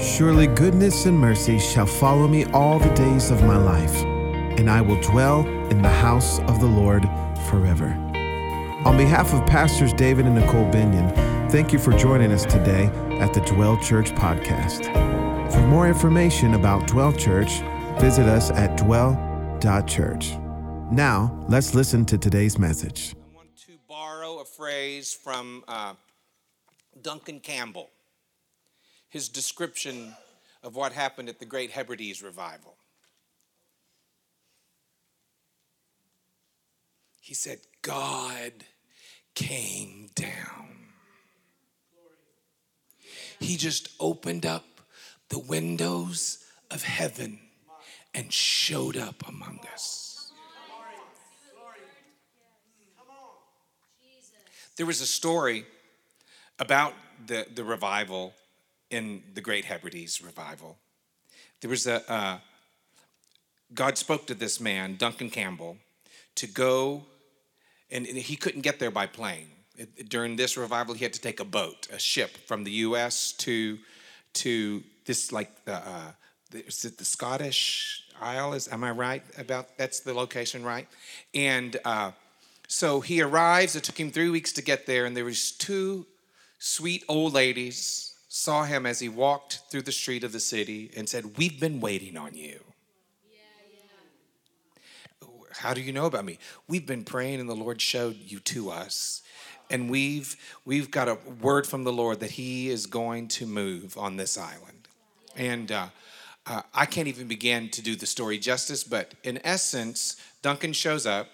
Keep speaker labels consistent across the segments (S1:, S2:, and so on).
S1: Surely goodness and mercy shall follow me all the days of my life, and I will dwell in the house of the Lord forever. On behalf of Pastors David and Nicole Binion, thank you for joining us today at the Dwell Church podcast. For more information about Dwell Church, visit us at dwell.church. Now, let's listen to today's message.
S2: I want to borrow a phrase from uh, Duncan Campbell, his description of what happened at the Great Hebrides revival. He said, God came down. He just opened up the windows of heaven and showed up among us. There was a story about the, the revival in the Great Hebrides revival. There was a, uh, God spoke to this man, Duncan Campbell, to go, and he couldn't get there by plane. During this revival, he had to take a boat, a ship from the U.S. to to this like the uh, is it the Scottish Isle? Is am I right about that's the location, right? And uh, so he arrives. It took him three weeks to get there, and there was two sweet old ladies saw him as he walked through the street of the city and said, "We've been waiting on you." How do you know about me? We've been praying, and the Lord showed you to us and we've we've got a word from the Lord that He is going to move on this island, and uh, uh, I can't even begin to do the story justice. But in essence, Duncan shows up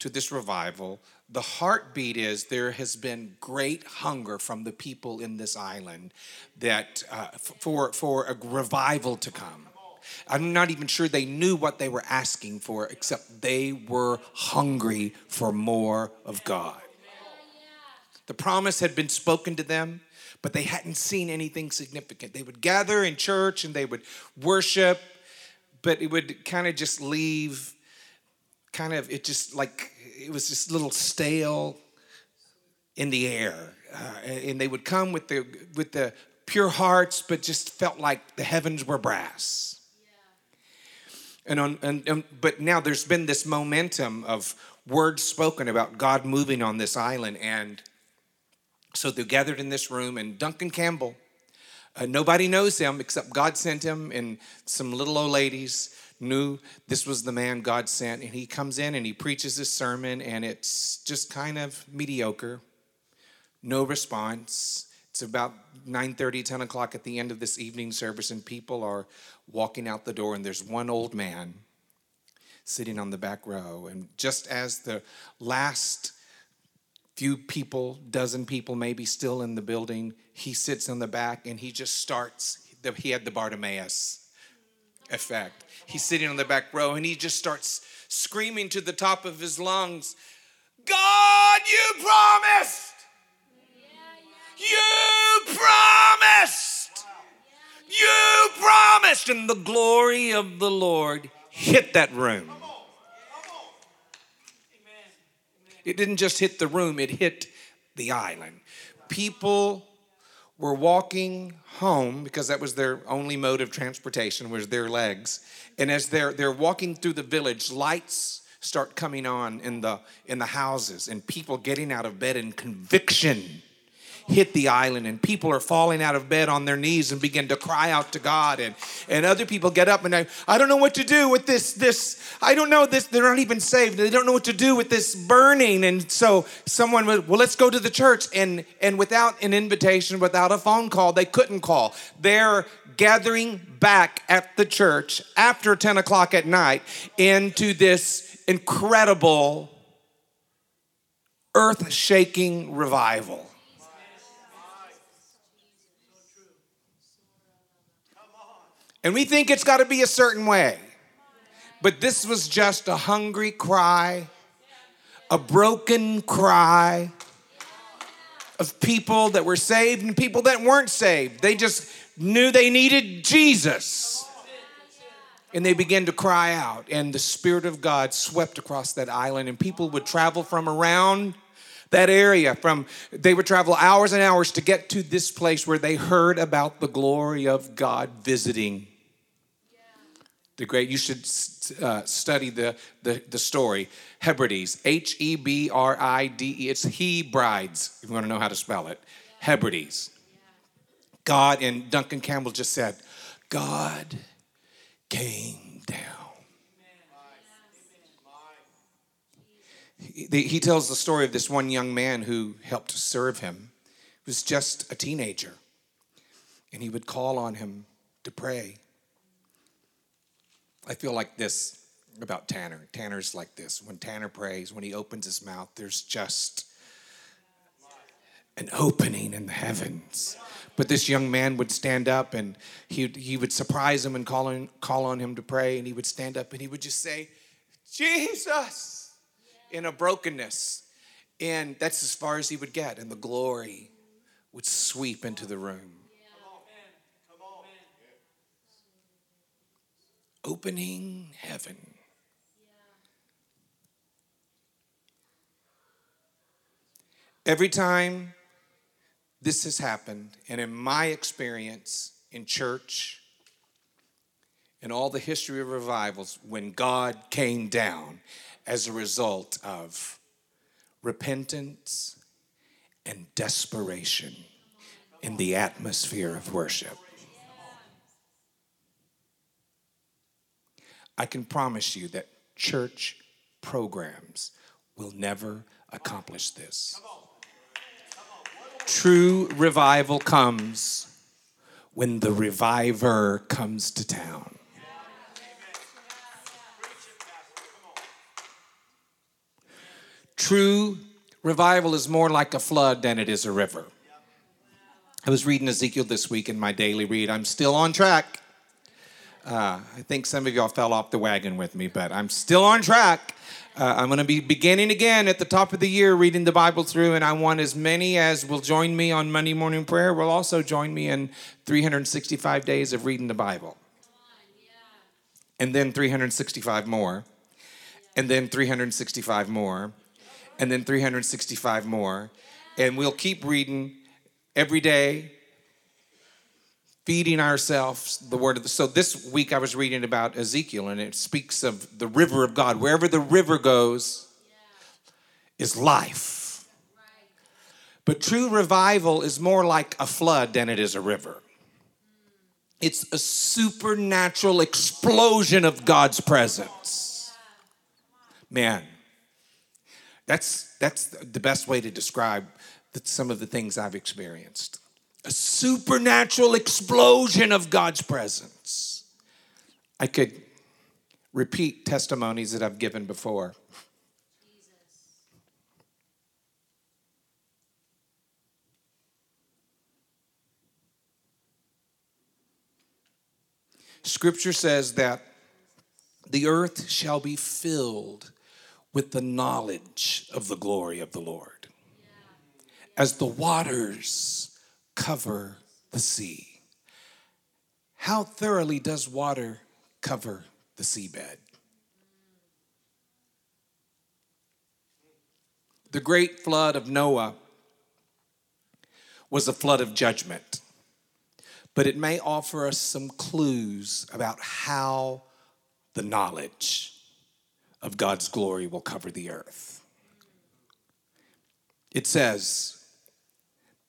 S2: to this revival. The heartbeat is there has been great hunger from the people in this island that uh, for for a revival to come. I'm not even sure they knew what they were asking for, except they were hungry for more of God. The promise had been spoken to them, but they hadn't seen anything significant. They would gather in church and they would worship, but it would kind of just leave, kind of, it just like, it was just a little stale in the air. Uh, and they would come with the, with the pure hearts, but just felt like the heavens were brass. And, on, and, and, but now there's been this momentum of words spoken about God moving on this island, and so they're gathered in this room, and Duncan Campbell, uh, nobody knows him except God sent him, and some little old ladies knew this was the man God sent. And he comes in and he preaches this sermon, and it's just kind of mediocre, no response. It's about 9 30, 10 o'clock at the end of this evening service, and people are walking out the door, and there's one old man sitting on the back row. And just as the last few people, dozen people maybe still in the building. He sits in the back and he just starts. He had the Bartimaeus effect. He's sitting on the back row and he just starts screaming to the top of his lungs, God, you promised! You promised! You promised! And the glory of the Lord hit that room. It didn't just hit the room, it hit the island. People were walking home because that was their only mode of transportation was their legs. And as they're they're walking through the village, lights start coming on in the in the houses and people getting out of bed in conviction hit the island and people are falling out of bed on their knees and begin to cry out to God. And, and other people get up and I, I don't know what to do with this this I don't know this they're not even saved. They don't know what to do with this burning. And so someone would well let's go to the church. And and without an invitation without a phone call they couldn't call. They're gathering back at the church after 10 o'clock at night into this incredible earth shaking revival And we think it's got to be a certain way. But this was just a hungry cry, a broken cry of people that were saved and people that weren't saved. They just knew they needed Jesus. And they began to cry out, and the Spirit of God swept across that island, and people would travel from around That area from, they would travel hours and hours to get to this place where they heard about the glory of God visiting the great you should uh, study the, the, the story. Hebrides h-e-b-r-i-d-e it's he brides if you want to know how to spell it. Hebrides. God and duncan campbell just said god came down. He, he tells the story of this one young man who helped to serve him he was just a teenager and he would call on him to pray I feel like this about Tanner. Tanner's like this. When Tanner prays, when he opens his mouth, there's just an opening in the heavens. But this young man would stand up and he, he would surprise him and call on, call on him to pray. And he would stand up and he would just say, Jesus, in a brokenness. And that's as far as he would get. And the glory would sweep into the room. Opening heaven. Every time this has happened, and in my experience in church, in all the history of revivals, when God came down as a result of repentance and desperation in the atmosphere of worship. I can promise you that church programs will never accomplish this. True revival comes when the reviver comes to town. True revival is more like a flood than it is a river. I was reading Ezekiel this week in my daily read. I'm still on track. Uh, I think some of y'all fell off the wagon with me, but I'm still on track. Uh, I'm going to be beginning again at the top of the year reading the Bible through, and I want as many as will join me on Monday morning prayer will also join me in 365 days of reading the Bible. And then 365 more, and then 365 more, and then 365 more. And we'll keep reading every day feeding ourselves the word of the so this week i was reading about ezekiel and it speaks of the river of god. Wherever the river goes is life. But true revival is more like a flood than it is a river. It's a supernatural explosion of god's presence. Man that's that's the best way to describe some of the things i've experienced a supernatural explosion of God's presence. I could repeat testimonies that I've given before. Scripture says that the earth shall be filled with the knowledge of the glory of the Lord. As the waters cover the sea. How thoroughly does water cover the seabed? The great flood of Noah was a flood of judgment, but it may offer us some clues about how the knowledge of God's glory will cover the earth. It says,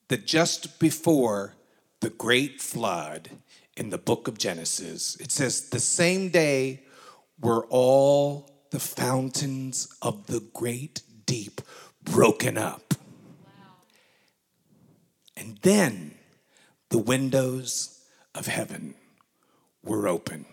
S2: that just before the great flood in the book of Genesis, it says, the same day were all the fountains of the great deep broken up. And then the windows of heaven were open.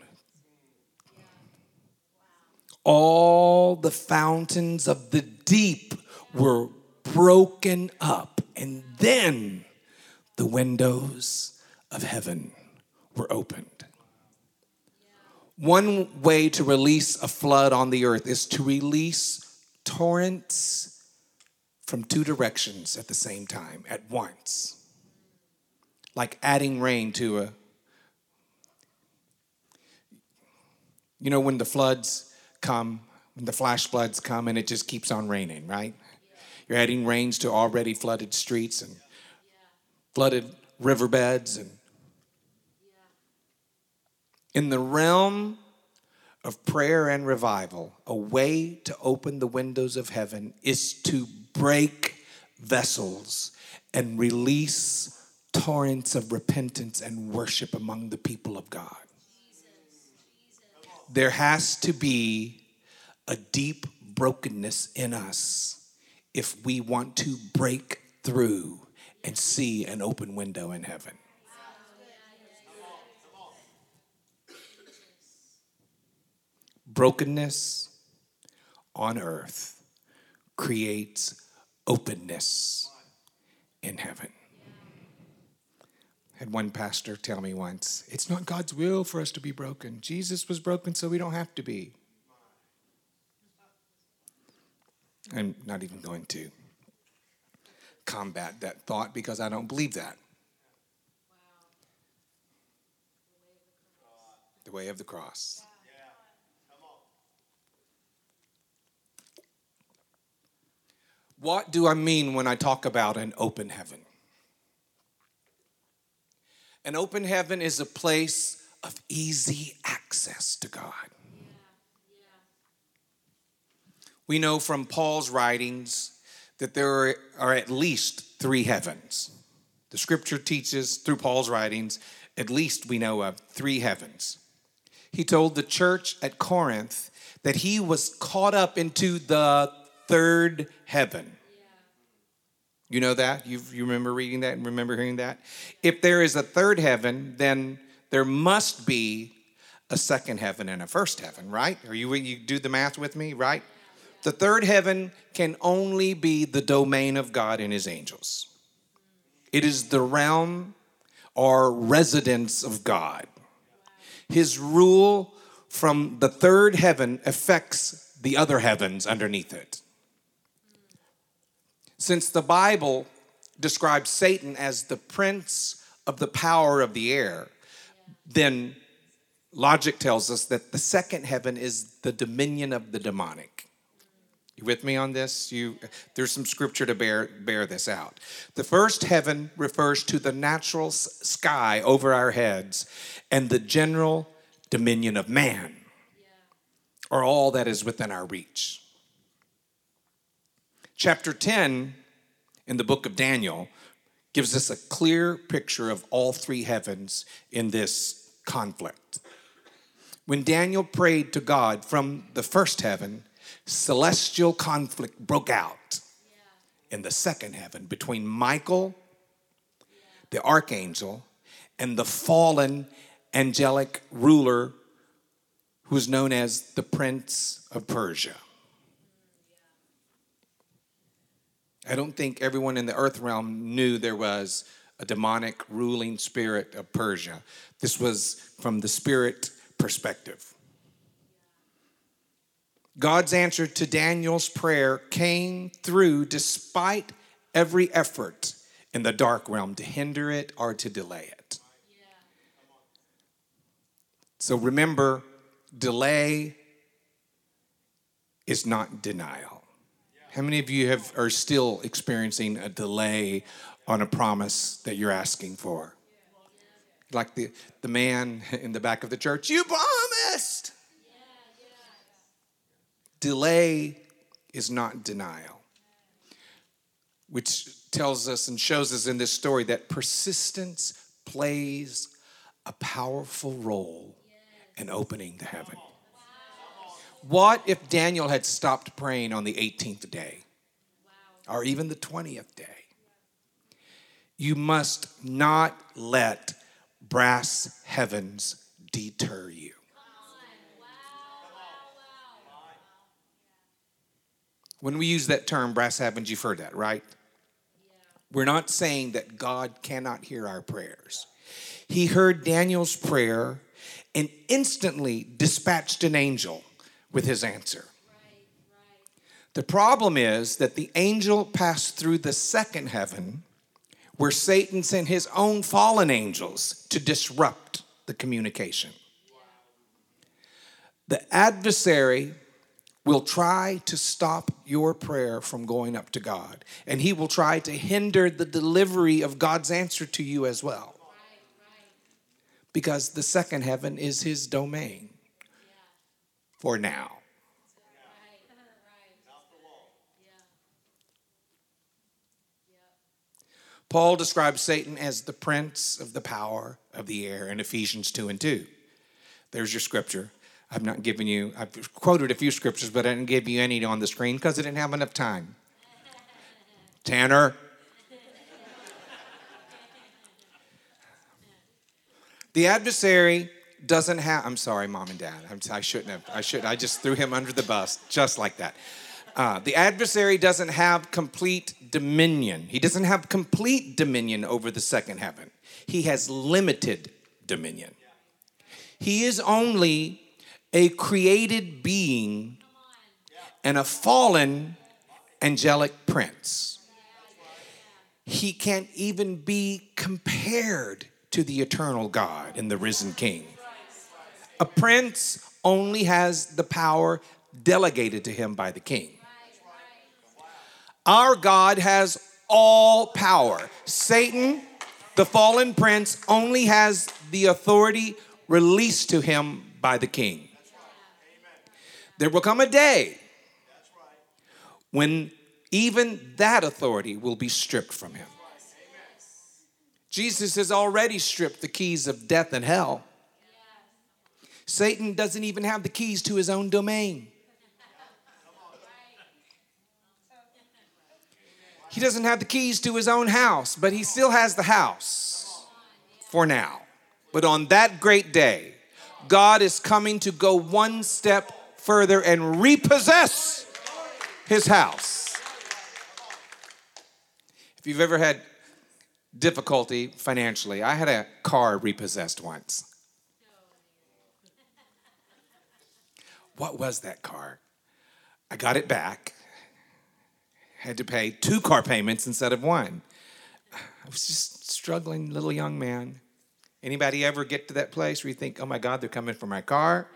S2: All the fountains of the deep were broken up. And then the windows of heaven were opened. One way to release a flood on the earth is to release torrents from two directions at the same time, at once. Like adding rain to a. You know, when the floods come, when the flash floods come and it just keeps on raining, right? You're adding rains to already flooded streets and flooded riverbeds and in the realm of prayer and revival, a way to open the windows of heaven is to break vessels and release torrents of repentance and worship among the people of God. There has to be a deep brokenness in us if we want to break through and see an open window in heaven. Brokenness on earth creates openness in heaven. Had one pastor tell me once, it's not God's will for us to be broken. Jesus was broken so we don't have to be. I'm not even going to combat that thought because I don't believe that. The way of the cross. What do I mean when I talk about an open heaven? An open heaven is a place of easy access to God. We know from Paul's writings that there are at least three heavens. The scripture teaches through Paul's writings, at least we know of three heavens. He told the church at Corinth that he was caught up into the third heaven. You know that? you you remember reading that and remember hearing that? If there is a third heaven, then there must be a second heaven and a first heaven, right? Are you you do the math with me, right? The third heaven can only be the domain of God and his angels. It is the realm or residence of God. His rule from the third heaven affects the other heavens underneath it. Since the Bible describes Satan as the prince of the power of the air, then logic tells us that the second heaven is the dominion of the demonic. You with me on this? You there's some scripture to bear bear this out. The first heaven refers to the natural sky over our heads and the general dominion of man. Or all that is within our reach. Chapter 10 in the book of Daniel gives us a clear picture of all three heavens in this conflict. When Daniel prayed to God from the first heaven, celestial conflict broke out in the second heaven between Michael, the archangel, and the fallen angelic ruler who's known as the Prince of Persia. I don't think everyone in the earth realm knew there was a demonic ruling spirit of Persia. This was from the spirit perspective. God's answer to Daniel's prayer came through despite every effort in the dark realm to hinder it or to delay it. So remember, delay is not denial. How many of you have are still experiencing a delay on a promise that you're asking for? Like the, the man in the back of the church, you promised. Delay is not denial, which tells us and shows us in this story that persistence plays a powerful role in opening the heaven. What if Daniel had stopped praying on the 18th day or even the 20th day? You must not let brass heavens deter you. When we use that term, brass heavens, you've heard that, right? We're not saying that God cannot hear our prayers. He heard Daniel's prayer and instantly dispatched an angel with his answer. The problem is that the angel passed through the second heaven where Satan sent his own fallen angels to disrupt the communication. The adversary will try to stop your prayer from going up to God. And he will try to hinder the delivery of God's answer to you as well. Because the second heaven is his domain for now. Paul describes Satan as the prince of the power of the air in Ephesians 2 and 2. There's your scripture. I've not given you, I've quoted a few scriptures, but I didn't give you any on the screen because I didn't have enough time. Tanner. The adversary doesn't have, I'm sorry, mom and dad. I'm, I shouldn't have, I should, I just threw him under the bus just like that. Uh, the adversary doesn't have complete dominion. He doesn't have complete dominion over the second heaven. He has limited dominion. He is only a created being and a fallen angelic prince. He can't even be compared to the eternal God and the risen King. A prince only has the power delegated to him by the king. Our God has all power. Satan, the fallen prince, only has the authority released to him by the king. There will come a day when even that authority will be stripped from him. Jesus has already stripped the keys of death and hell. Satan doesn't even have the keys to his own domain. He doesn't have the keys to his own house, but he still has the house for now. But on that great day, God is coming to go one step further and repossess his house. If you've ever had difficulty financially, I had a car repossessed once. What was that car? I got it back had to pay two car payments instead of one. I was just struggling little young man. Anybody ever get to that place where you think, oh my God, they're coming for my car?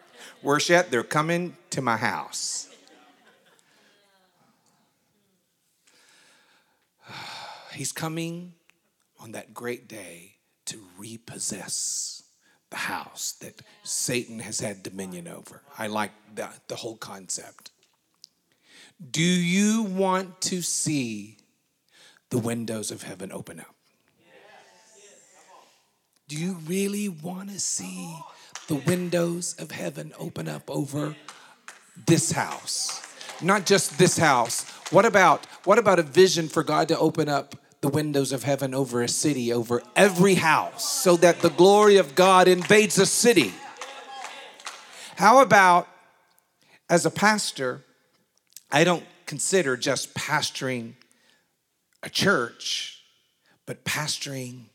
S2: Worse yet, they're coming to my house. He's coming on that great day to repossess the house that Satan has had dominion over. I like the, the whole concept. Do you want to see the windows of heaven open up? Do you really want to see the windows of heaven open up over this house? Not just this house. What about what about a vision for God to open up the windows of heaven over a city, over every house, so that the glory of God invades a city? How about as a pastor, I don't consider just pastoring a church, but pastoring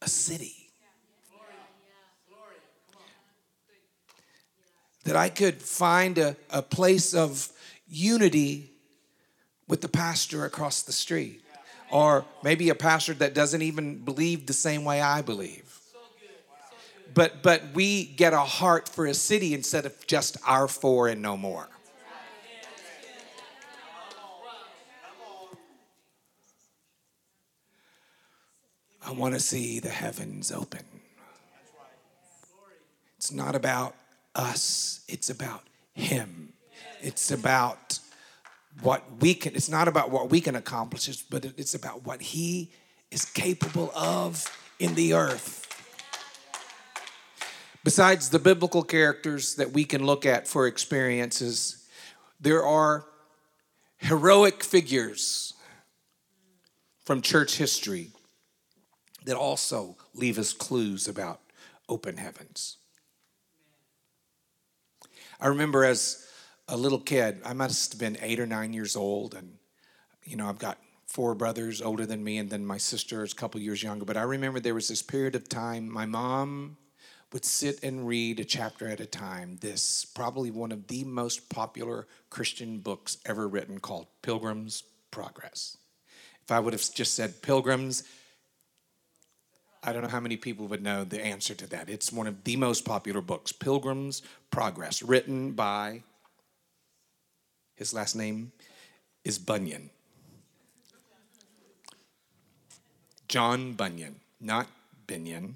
S2: a city. That I could find a, a place of unity with the pastor across the street, or maybe a pastor that doesn't even believe the same way I believe. But, but we get a heart for a city instead of just our four and no more. I want to see the heavens open. It's not about us, it's about Him. It's about what we can, it's not about what we can accomplish, but it's about what He is capable of in the earth. Besides the biblical characters that we can look at for experiences, there are heroic figures from church history that also leave us clues about open heavens. I remember as a little kid, I must have been eight or nine years old, and you know, I've got four brothers older than me, and then my sister is a couple years younger. But I remember there was this period of time my mom would sit and read a chapter at a time. This probably one of the most popular Christian books ever written called Pilgrim's Progress. If I would have just said Pilgrims, I don't know how many people would know the answer to that. It's one of the most popular books, Pilgrim's Progress, written by His last name is Bunyan. John Bunyan, not Binion.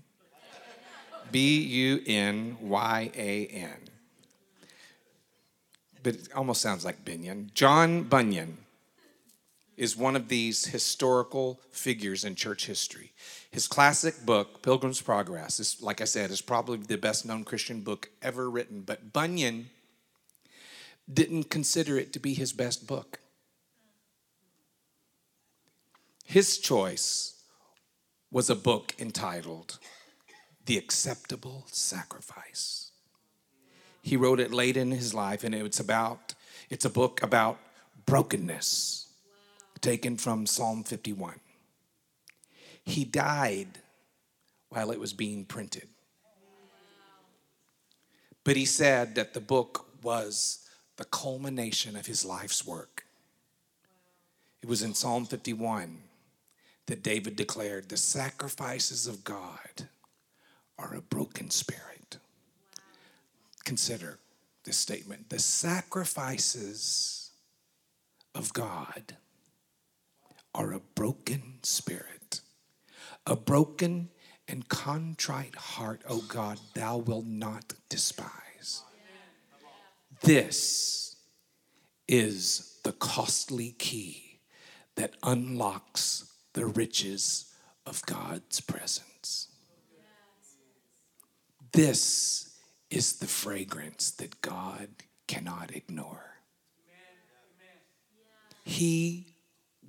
S2: B U N Y A N. But it almost sounds like Binion. John Bunyan is one of these historical figures in church history. His classic book, Pilgrim's Progress, is, like I said, is probably the best known Christian book ever written. But Bunyan didn't consider it to be his best book. His choice was a book entitled The Acceptable Sacrifice. He wrote it late in his life, and it's about, it's a book about brokenness, taken from Psalm 51. He died while it was being printed. But he said that the book was the culmination of his life's work. It was in Psalm 51 that David declared the sacrifices of God are a broken spirit. Consider this statement the sacrifices of God are a broken spirit, a broken and contrite heart, O God, thou wilt not despise. This is the costly key that unlocks the riches of God's presence. This is the fragrance that God cannot ignore. He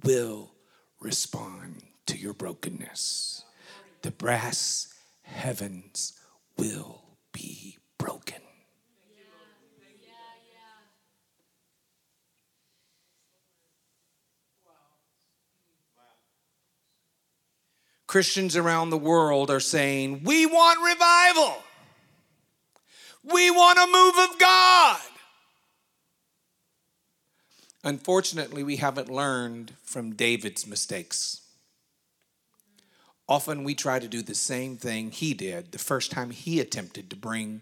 S2: will respond to your brokenness. The brass heavens will be broken. Christians around the world are saying, We want revival. We want a move of God. Unfortunately, we haven't learned from David's mistakes. Often we try to do the same thing he did the first time he attempted to bring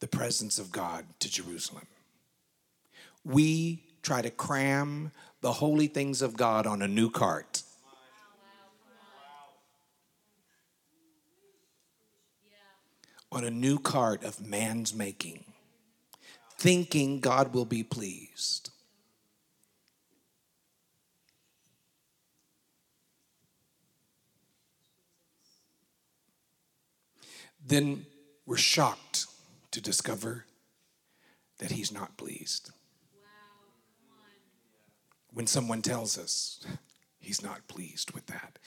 S2: the presence of God to Jerusalem. We try to cram the holy things of God on a new cart on a new cart of man's making, thinking God will be pleased. Then we're shocked to discover that he's not pleased. When someone tells us he's not pleased with that,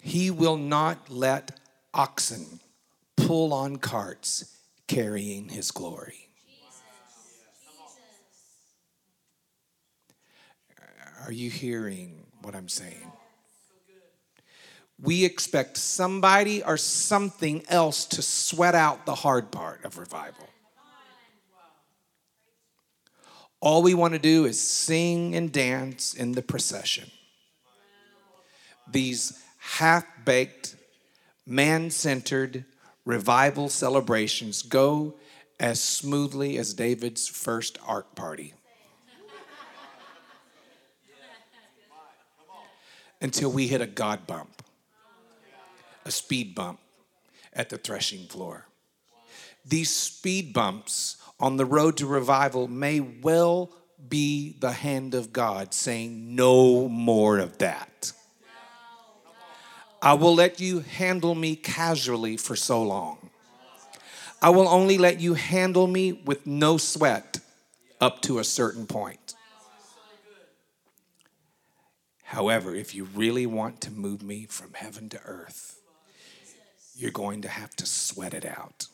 S2: he will not let oxen pull on carts carrying his glory. Are you hearing what I'm saying? We expect somebody or something else to sweat out the hard part of revival. All we want to do is sing and dance in the procession. These half baked, man centered, revival celebrations go as smoothly as David's first ark party. Until we hit a God bump, a speed bump at the threshing floor. These speed bumps on the road to revival may well be the hand of God saying, No more of that. I will let you handle me casually for so long. I will only let you handle me with no sweat up to a certain point. However, if you really want to move me from heaven to earth, you're going to have to sweat it out.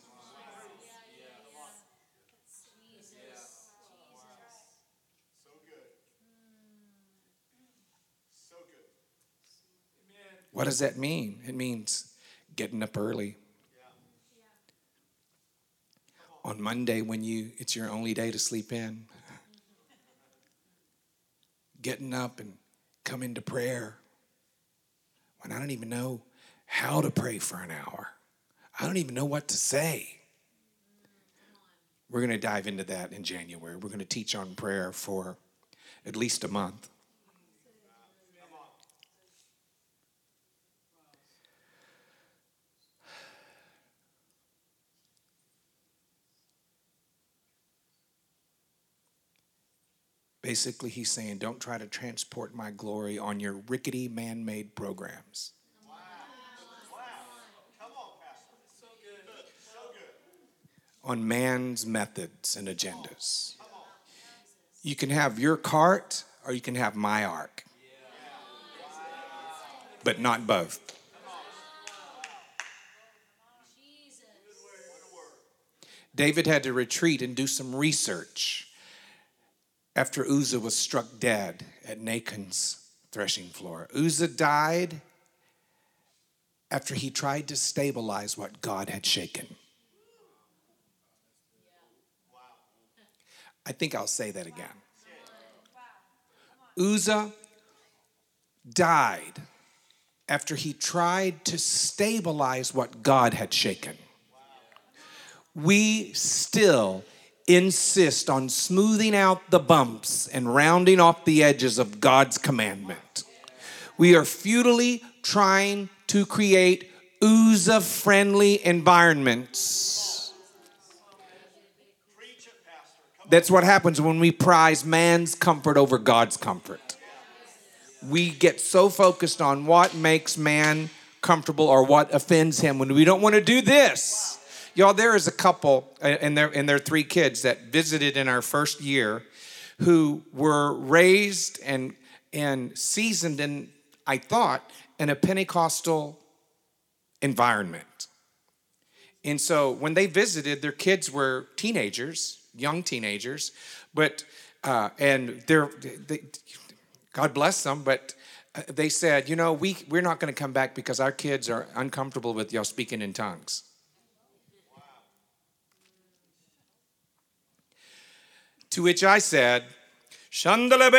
S2: What does that mean? It means getting up early. On Monday, when you it's your only day to sleep in, getting up and coming to prayer when I don't even know how to pray for an hour. I don't even know what to say. We're going to dive into that in January. We're going to teach on prayer for at least a month. Basically, he's saying, don't try to transport my glory on your rickety man made programs. On man's methods and agendas. You can have your cart or you can have my ark, but not both. David had to retreat and do some research after Uzzah was struck dead at Nachon's threshing floor. Uzzah died after he tried to stabilize what God had shaken. I think I'll say that again. Uzzah died after he tried to stabilize what God had shaken. We still insist on smoothing out the bumps and rounding off the edges of God's commandment. We are futilely trying to create Uzzah friendly environments. That's what happens when we prize man's comfort over God's comfort. We get so focused on what makes man comfortable or what offends him when we don't want to do this. Y'all, there is a couple and their and their three kids that visited in our first year who were raised and and seasoned in, I thought, in a Pentecostal environment. And so when they visited, their kids were teenagers, young teenagers, but uh, and they're they, God bless them, but uh, they said, you know, we we're not going to come back because our kids are uncomfortable with y'all speaking in tongues. To which I said, Shandala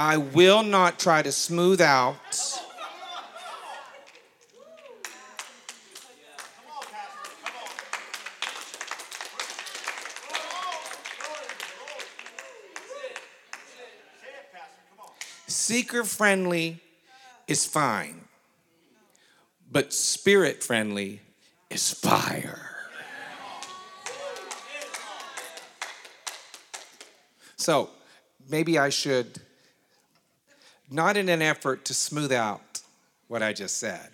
S2: I will not try to smooth out seeker friendly is fine, but spirit friendly is fire. So maybe I should, not in an effort to smooth out what I just said.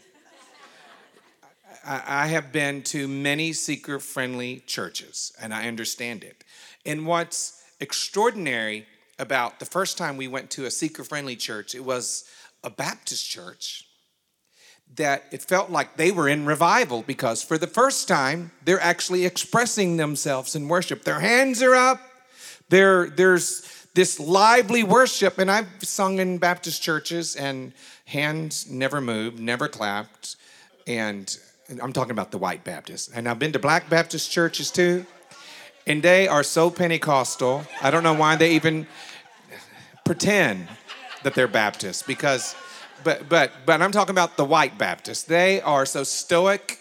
S2: I have been to many seeker friendly churches and I understand it. And what's extraordinary about the first time we went to a seeker friendly church, it was a Baptist church that it felt like they were in revival because for the first time they're actually expressing themselves in worship. Their hands are up. There, there's this lively worship, and I've sung in Baptist churches, and hands never moved, never clapped, and I'm talking about the white Baptists. And I've been to black Baptist churches too, and they are so Pentecostal. I don't know why they even pretend that they're Baptists because, but, but, but I'm talking about the white Baptists. They are so stoic,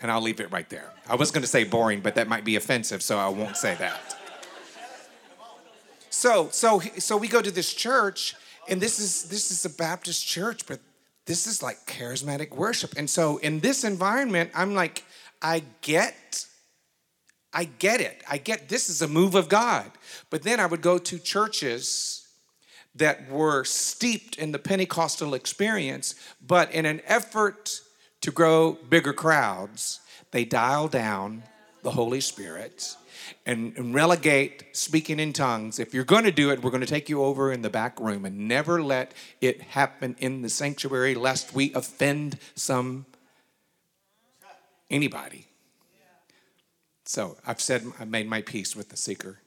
S2: and I'll leave it right there. I was going to say boring, but that might be offensive, so I won't say that. So, so, so we go to this church, and this is this is a Baptist church, but this is like charismatic worship. And so, in this environment, I'm like, I get I get it. I get this is a move of God. But then I would go to churches that were steeped in the Pentecostal experience, but in an effort to grow bigger crowds, they dial down the Holy Spirit and, and relegate speaking in tongues. If you're going to do it, we're going to take you over in the back room and never let it happen in the sanctuary lest we offend some anybody. So I've said I made my peace with the seeker.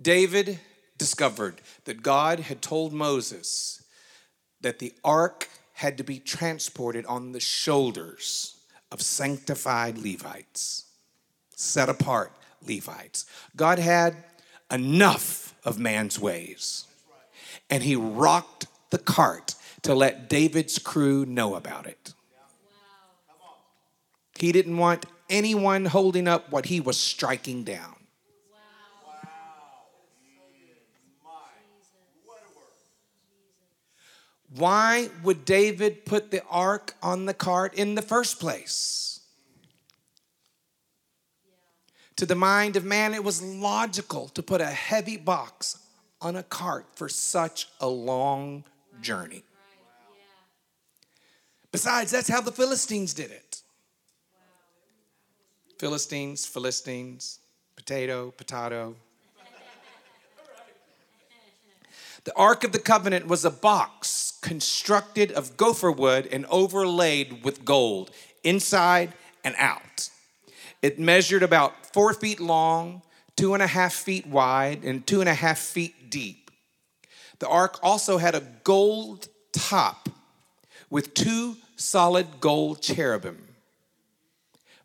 S2: David discovered that God had told Moses that the ark had to be transported on the shoulders of sanctified Levites, set apart Levites. God had enough of man's ways. And he rocked the cart to let David's crew know about it. He didn't want anyone holding up what he was striking down. Why would David put the ark on the cart in the first place? To the mind of man, it was logical to put a heavy box on a cart for such a long journey. Besides, that's how the Philistines did it. Philistines, Philistines, potato, potato. The Ark of the Covenant was a box constructed of gopher wood and overlaid with gold, inside and out. It measured about four feet long, two and a half feet wide, and two and a half feet deep. The ark also had a gold top with two solid gold cherubim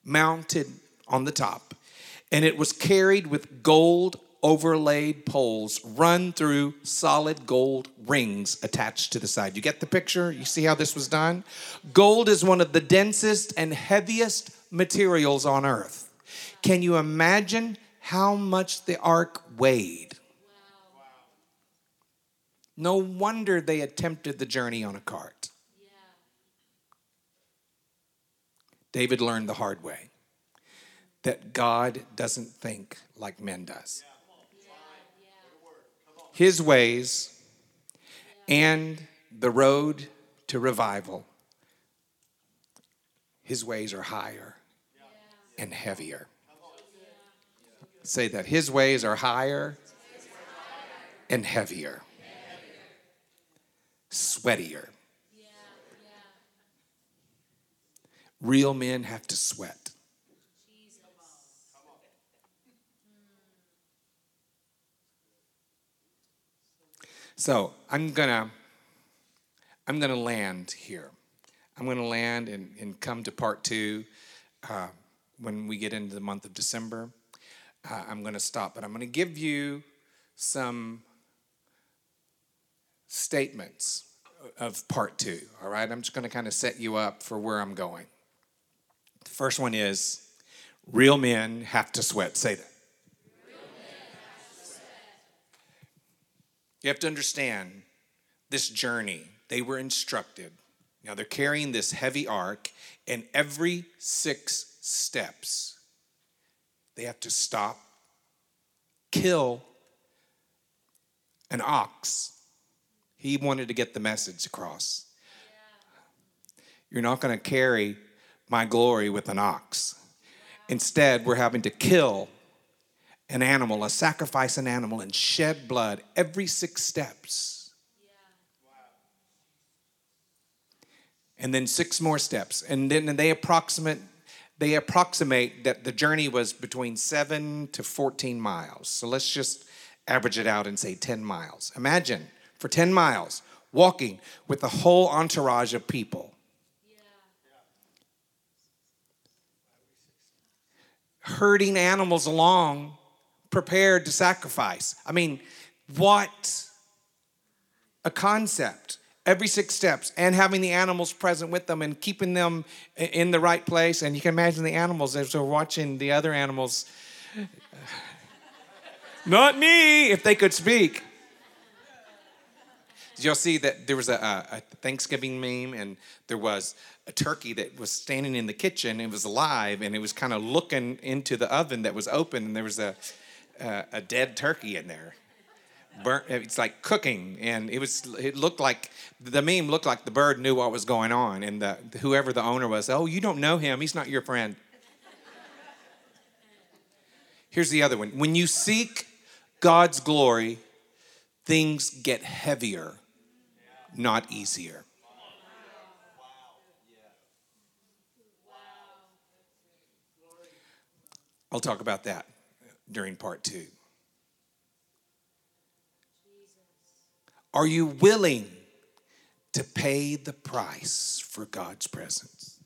S2: mounted on the top, and it was carried with gold overlaid poles run through solid gold rings attached to the side. You get the picture? You see how this was done? Gold is one of the densest and heaviest materials on earth. Can you imagine how much the ark weighed? No wonder they attempted the journey on a cart. David learned the hard way that God doesn't think like men does. His ways and the road to revival, his ways are higher and heavier. Say that his ways are higher and heavier, sweatier. Real men have to sweat. So I'm gonna I'm gonna land here. I'm gonna land and, and come to part two uh, when we get into the month of December. Uh, I'm gonna stop, but I'm gonna give you some statements of part two. All right, I'm just gonna kind of set you up for where I'm going. The first one is real men have to sweat. Say that. You have to understand this journey. They were instructed. Now they're carrying this heavy ark, and every six steps, they have to stop, kill an ox. He wanted to get the message across. You're not going to carry my glory with an ox. Instead, we're having to kill an animal, a sacrifice an animal, and shed blood every six steps. And then six more steps. And then they approximate they approximate that the journey was between 7 to 14 miles. So let's just average it out and say 10 miles. Imagine for 10 miles walking with a whole entourage of people. Herding animals along prepared to sacrifice. I mean, what a concept. Every six steps, and having the animals present with them and keeping them in the right place. And you can imagine the animals as they're watching the other animals. Not me, if they could speak. Did y'all see that there was a, a, Thanksgiving meme and there was a turkey that was standing in the kitchen. It was alive and it was kind of looking into the oven that was open and there was a uh, a dead turkey in there. Burnt, it's like cooking, and it was. It looked like the meme looked like the bird knew what was going on, and the whoever the owner was. Oh, you don't know him. He's not your friend. Here's the other one. When you seek God's glory, things get heavier, not easier. I'll talk about that during part two. Are you willing to pay the price for God's presence?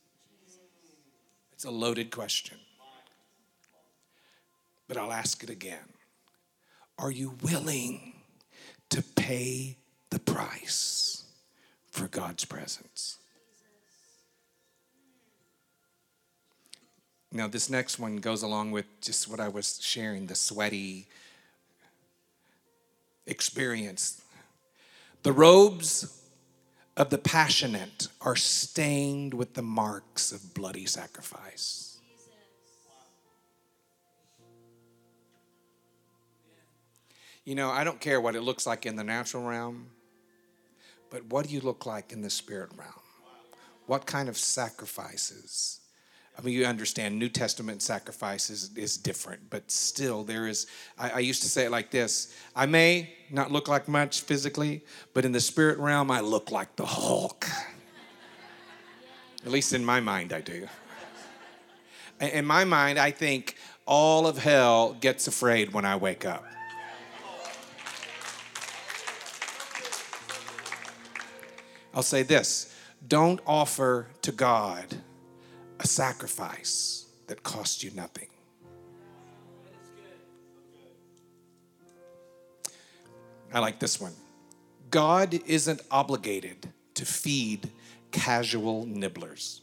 S2: It's a loaded question. But I'll ask it again. Are you willing to pay the price for God's presence? Now, this next one goes along with just what I was sharing the sweaty experience. The robes of the passionate are stained with the marks of bloody sacrifice. You know, I don't care what it looks like in the natural realm, but what do you look like in the spirit realm? What kind of sacrifices? I mean, you understand New Testament sacrifice is, is different, but still, there is. I, I, used to say it like this I may not look like much physically, but in the spirit realm, I look like the Hulk. At least in my mind, I do. In my mind, I think all of hell gets afraid when I wake up. I'll say this don't offer to God a sacrifice that costs you nothing. I like this one. God isn't obligated to feed casual nibblers.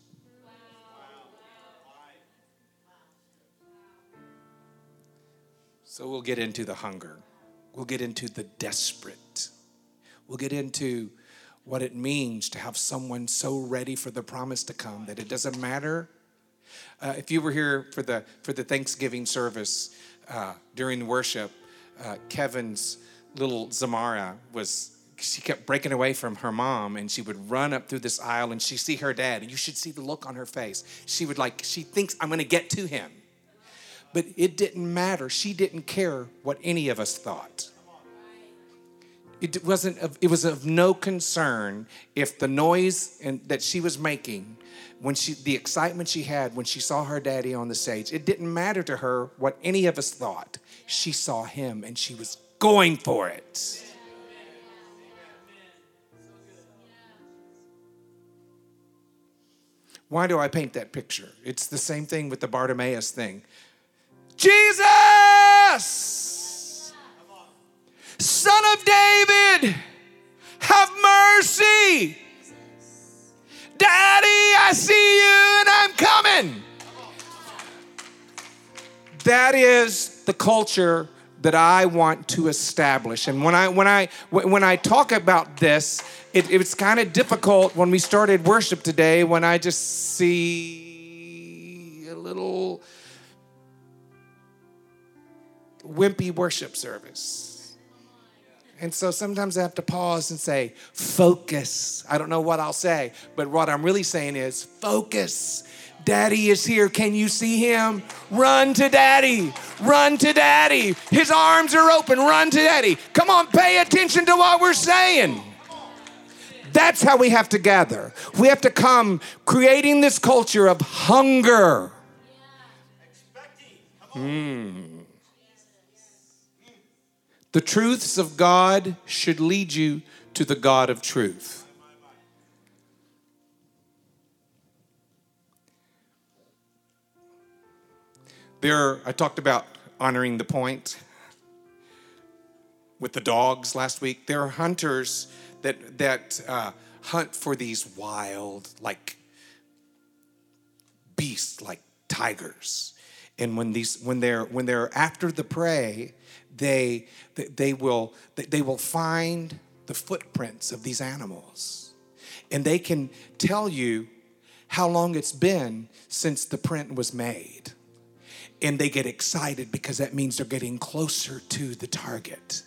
S2: So we'll get into the hunger. We'll get into the desperate. We'll get into what it means to have someone so ready for the promise to come that it doesn't matter. Uh, if you were here for the for the Thanksgiving service uh, during worship, uh, Kevin's little Zamara was she kept breaking away from her mom and she would run up through this aisle and she'd see her dad. And you should see the look on her face. She would like she thinks i'm going to get to him. But it didn't matter. She didn't care what any of us thought it wasn't of, it was of no concern if the noise and, that she was making when she the excitement she had when she saw her daddy on the stage. It didn't matter to her what any of us thought. She saw him and she was going for it. Why do i paint that picture? It's the same thing with the bartimaeus thing. Jesus Son of David, have mercy. Daddy, I see you and I'm coming. That is the culture that I want to establish. And when I when I when I talk about this, it, it's kind of difficult when we started worship today when I just see a little wimpy worship service. And so sometimes I have to pause and say, focus. I don't know what I'll say, but what I'm really saying is, focus. Daddy is here. Can you see him? Run to daddy. Run to daddy. His arms are open. Run to daddy. Come on, pay attention to what we're saying. That's how we have to gather. We have to come creating this culture of hunger. Hmm. The truths of God should lead you to the God of truth. There, I talked about honoring the point with the dogs last week. There are hunters that that uh, hunt for these wild, like beasts, like tigers. And when these, when they're when they're after the prey, they, they, will, they will find the footprints of these animals. And they can tell you how long it's been since the print was made. And they get excited because that means they're getting closer to the target.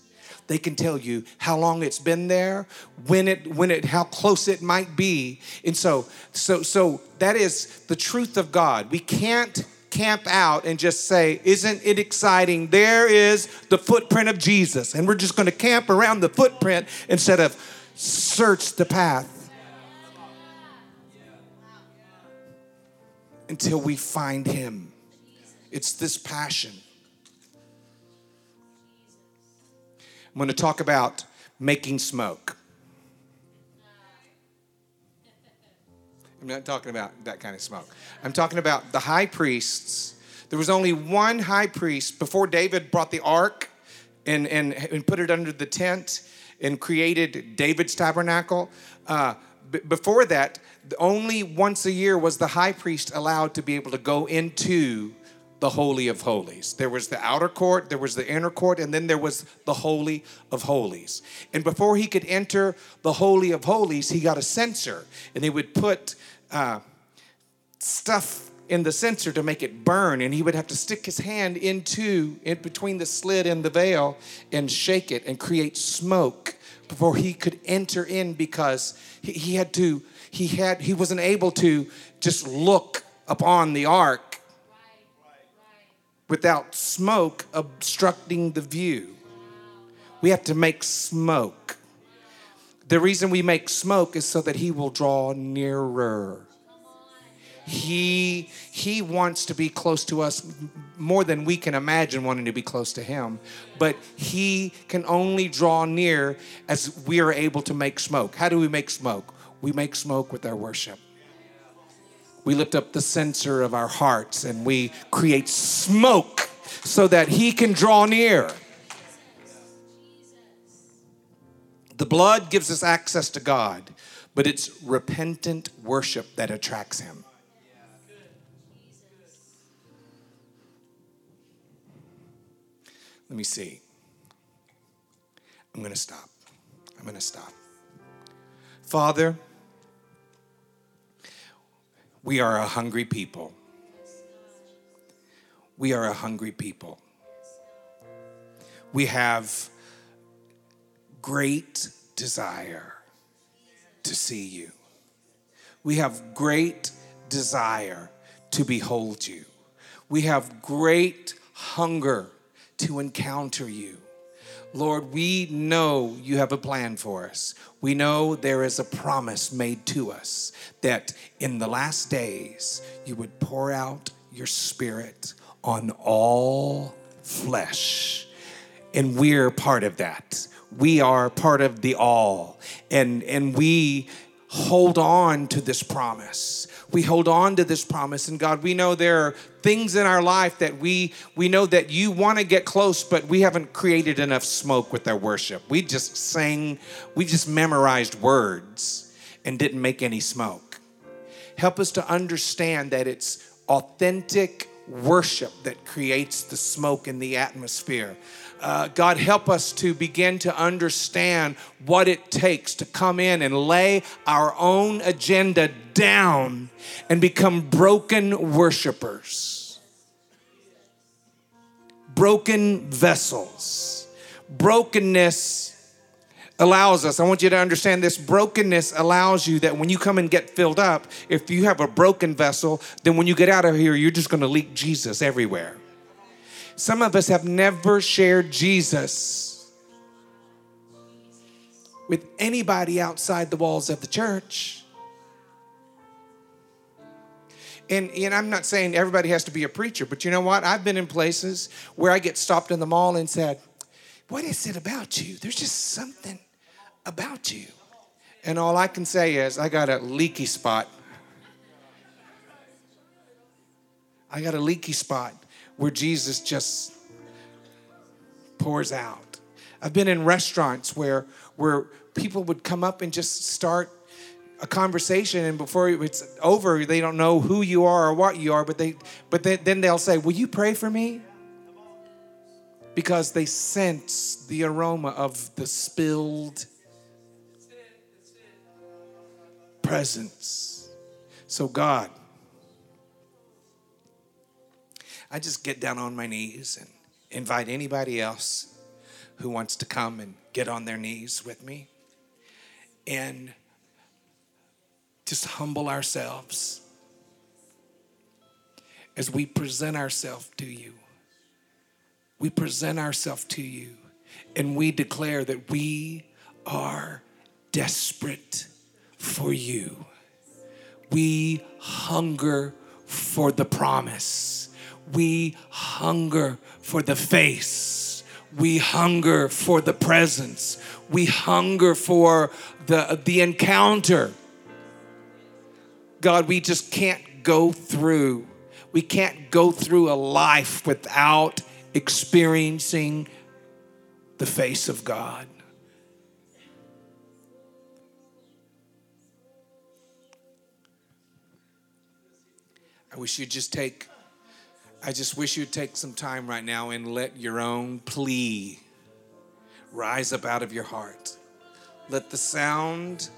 S2: They can tell you how long it's been there, when it, when it, how close it might be. And so, so, so that is the truth of God. We can't camp out and just say, Isn't it exciting? There is the footprint of Jesus. And we're just going to camp around the footprint instead of search the path until we find Him. It's this passion. I'm going to talk about making smoke. I'm not talking about that kind of smoke. I'm talking about the high priests, There was only one high priest before David brought the ark and, and, and put it under the tent and created David's tabernacle. Uh, b- before that, only once a year was the high priest allowed to be able to go into the Holy of Holies. There was the outer court, there was the inner court, and then there was the Holy of Holies. And before he could enter the Holy of Holies, he got a censer, and they would put uh, stuff in the censer to make it burn, and he would have to stick his hand into in between the slit and the veil and shake it and create smoke before he could enter in because he, he had to he had he wasn't able to just look upon the ark without smoke obstructing the view. We have to make smoke. The reason we make smoke is so that he will draw nearer. He he wants to be close to us more than we can imagine wanting to be close to him, but he can only draw near as we are able to make smoke. How do we make smoke? We make smoke with our worship. We lift up the censer of our hearts and we create smoke so that he can draw near. The blood gives us access to God, but it's repentant worship that attracts him. Let me see. I'm going to stop. I'm going to stop. Father, we are a hungry people. We are a hungry people. We have great desire to see you. We have great desire to behold you. We have great hunger to encounter you. Lord, we know you have a plan for us. We know there is a promise made to us that in the last days you would pour out your spirit on all flesh. And we're part of that. We are part of the all. And, and we hold on to this promise. We hold on to this promise. And God, we know there are things in our life that we we know that you want to get close, but we haven't created enough smoke with our worship. We just sang, we just memorized words and didn't make any smoke. Help us to understand that it's authentic worship that creates the smoke in the atmosphere. Uh, God, help us to begin to understand what it takes to come in and lay our own agenda down and become broken worshipers, broken vessels. Brokenness allows us, I want you to understand this brokenness allows you that when you come and get filled up, if you have a broken vessel, then when you get out of here, you're just gonna leak Jesus everywhere. Some of us have never shared Jesus with anybody outside the walls of the church. And, and I'm not saying everybody has to be a preacher, but you know what? I've been in places where I get stopped in the mall and said, What is it about you? There's just something about you. And all I can say is, I got a leaky spot. I got a leaky spot where Jesus just pours out. I've been in restaurants where where people would come up and just start a conversation and before it's over they don't know who you are or what you are but they but they, then they'll say will you pray for me because they sense the aroma of the spilled presence so god I just get down on my knees and invite anybody else who wants to come and get on their knees with me and just humble ourselves as we present ourselves to you. We present ourselves to you and we declare that we are desperate for you. We hunger for the promise we hunger for the face. We hunger for the presence. We hunger for the, the encounter. God, we just can't go through We can't go through a life without experiencing the face of God. I wish you'd just take, I just wish you'd take some time right now and let your own plea rise up out of your heart. Let the sound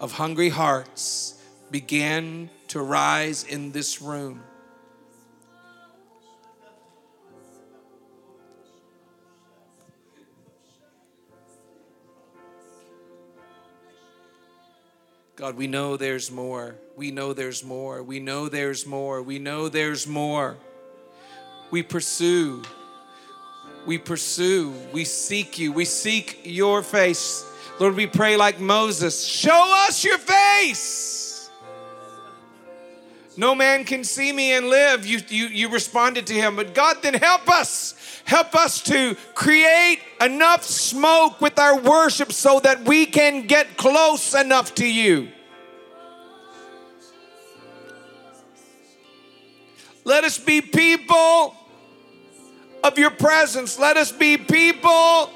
S2: of hungry hearts begin to rise in this room. God, we know there's more. We know there's more. We know there's more. We know there's more. We pursue. We pursue. We seek you. We seek your face. Lord, we pray like Moses show us your face. No man can see me and live. You, you, you responded to him, but God, then help us. Help us to create enough smoke with our worship so that we can get close enough to you. Let us be people of your presence. Let us be people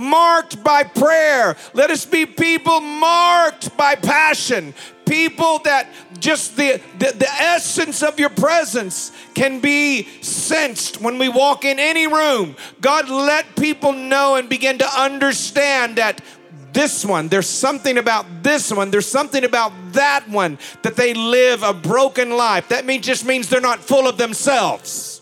S2: marked by prayer. Let us be people marked by passion. People that just the, the, the, essence of your presence can be sensed when we walk in any room. God, let people know and begin to understand that this one, there's something about this one, there's something about that one that they live a broken life. That means just means they're not full of themselves.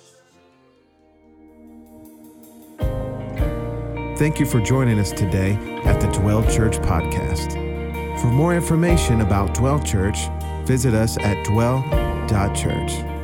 S1: Thank you for joining us today at the Dwell Church podcast. For more information about Dwell Church, visit us at dwell.church.